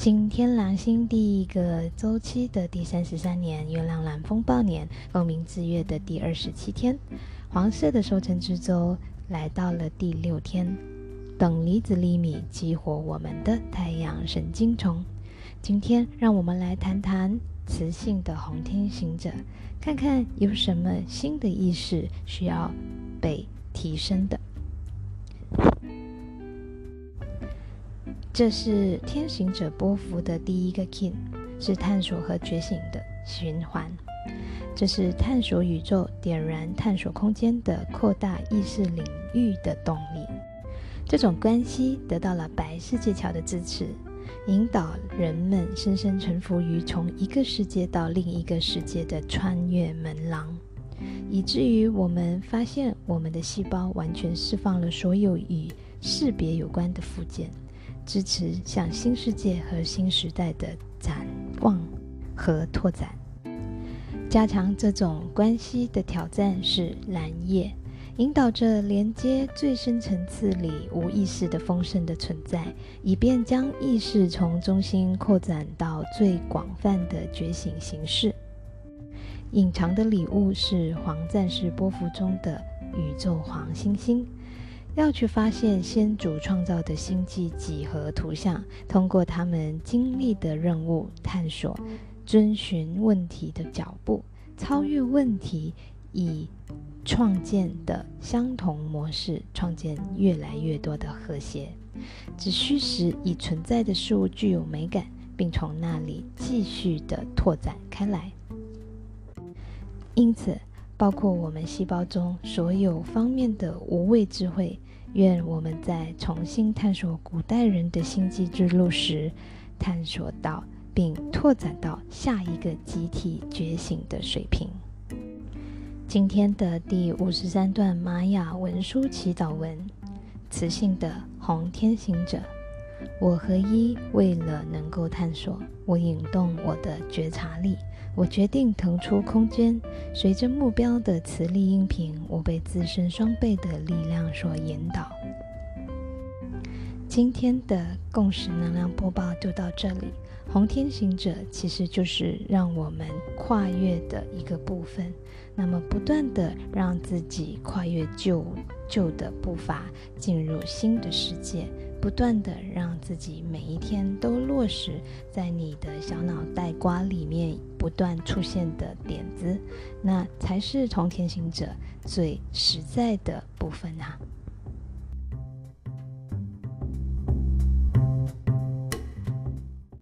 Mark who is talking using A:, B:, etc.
A: 新天狼星第一个周期的第三十三年，月亮蓝风暴年，风明之月的第二十七天，黄色的收成之周来到了第六天。等离子厘米激活我们的太阳神经虫。今天，让我们来谈谈雌性的红天行者，看看有什么新的意识需要被提升的。这是天行者波幅的第一个 king，是探索和觉醒的循环。这是探索宇宙、点燃探索空间的扩大意识领域的动力。这种关系得到了白世界桥的支持，引导人们深深沉浮于从一个世界到另一个世界的穿越门廊，以至于我们发现我们的细胞完全释放了所有与识别有关的附件。支持向新世界和新时代的展望和拓展，加强这种关系的挑战是蓝叶，引导着连接最深层次里无意识的丰盛的存在，以便将意识从中心扩展到最广泛的觉醒形式。隐藏的礼物是黄战士波幅中的宇宙黄星星。要去发现先祖创造的星际几何图像，通过他们经历的任务探索，遵循问题的脚步，超越问题，以创建的相同模式，创建越来越多的和谐。只需使已存在的事物具有美感，并从那里继续的拓展开来。因此。包括我们细胞中所有方面的无畏智慧，愿我们在重新探索古代人的星际之路时，探索到并拓展到下一个集体觉醒的水平。今天的第五十三段玛雅文书祈祷文，雌性的红天行者。我和一为了能够探索，我引动我的觉察力，我决定腾出空间，随着目标的磁力音频，我被自身双倍的力量所引导。今天的共识能量播报就到这里。红天行者其实就是让我们跨越的一个部分，那么不断的让自己跨越旧旧的步伐，进入新的世界。不断的让自己每一天都落实在你的小脑袋瓜里面不断出现的点子，那才是从天行者最实在的部分啊。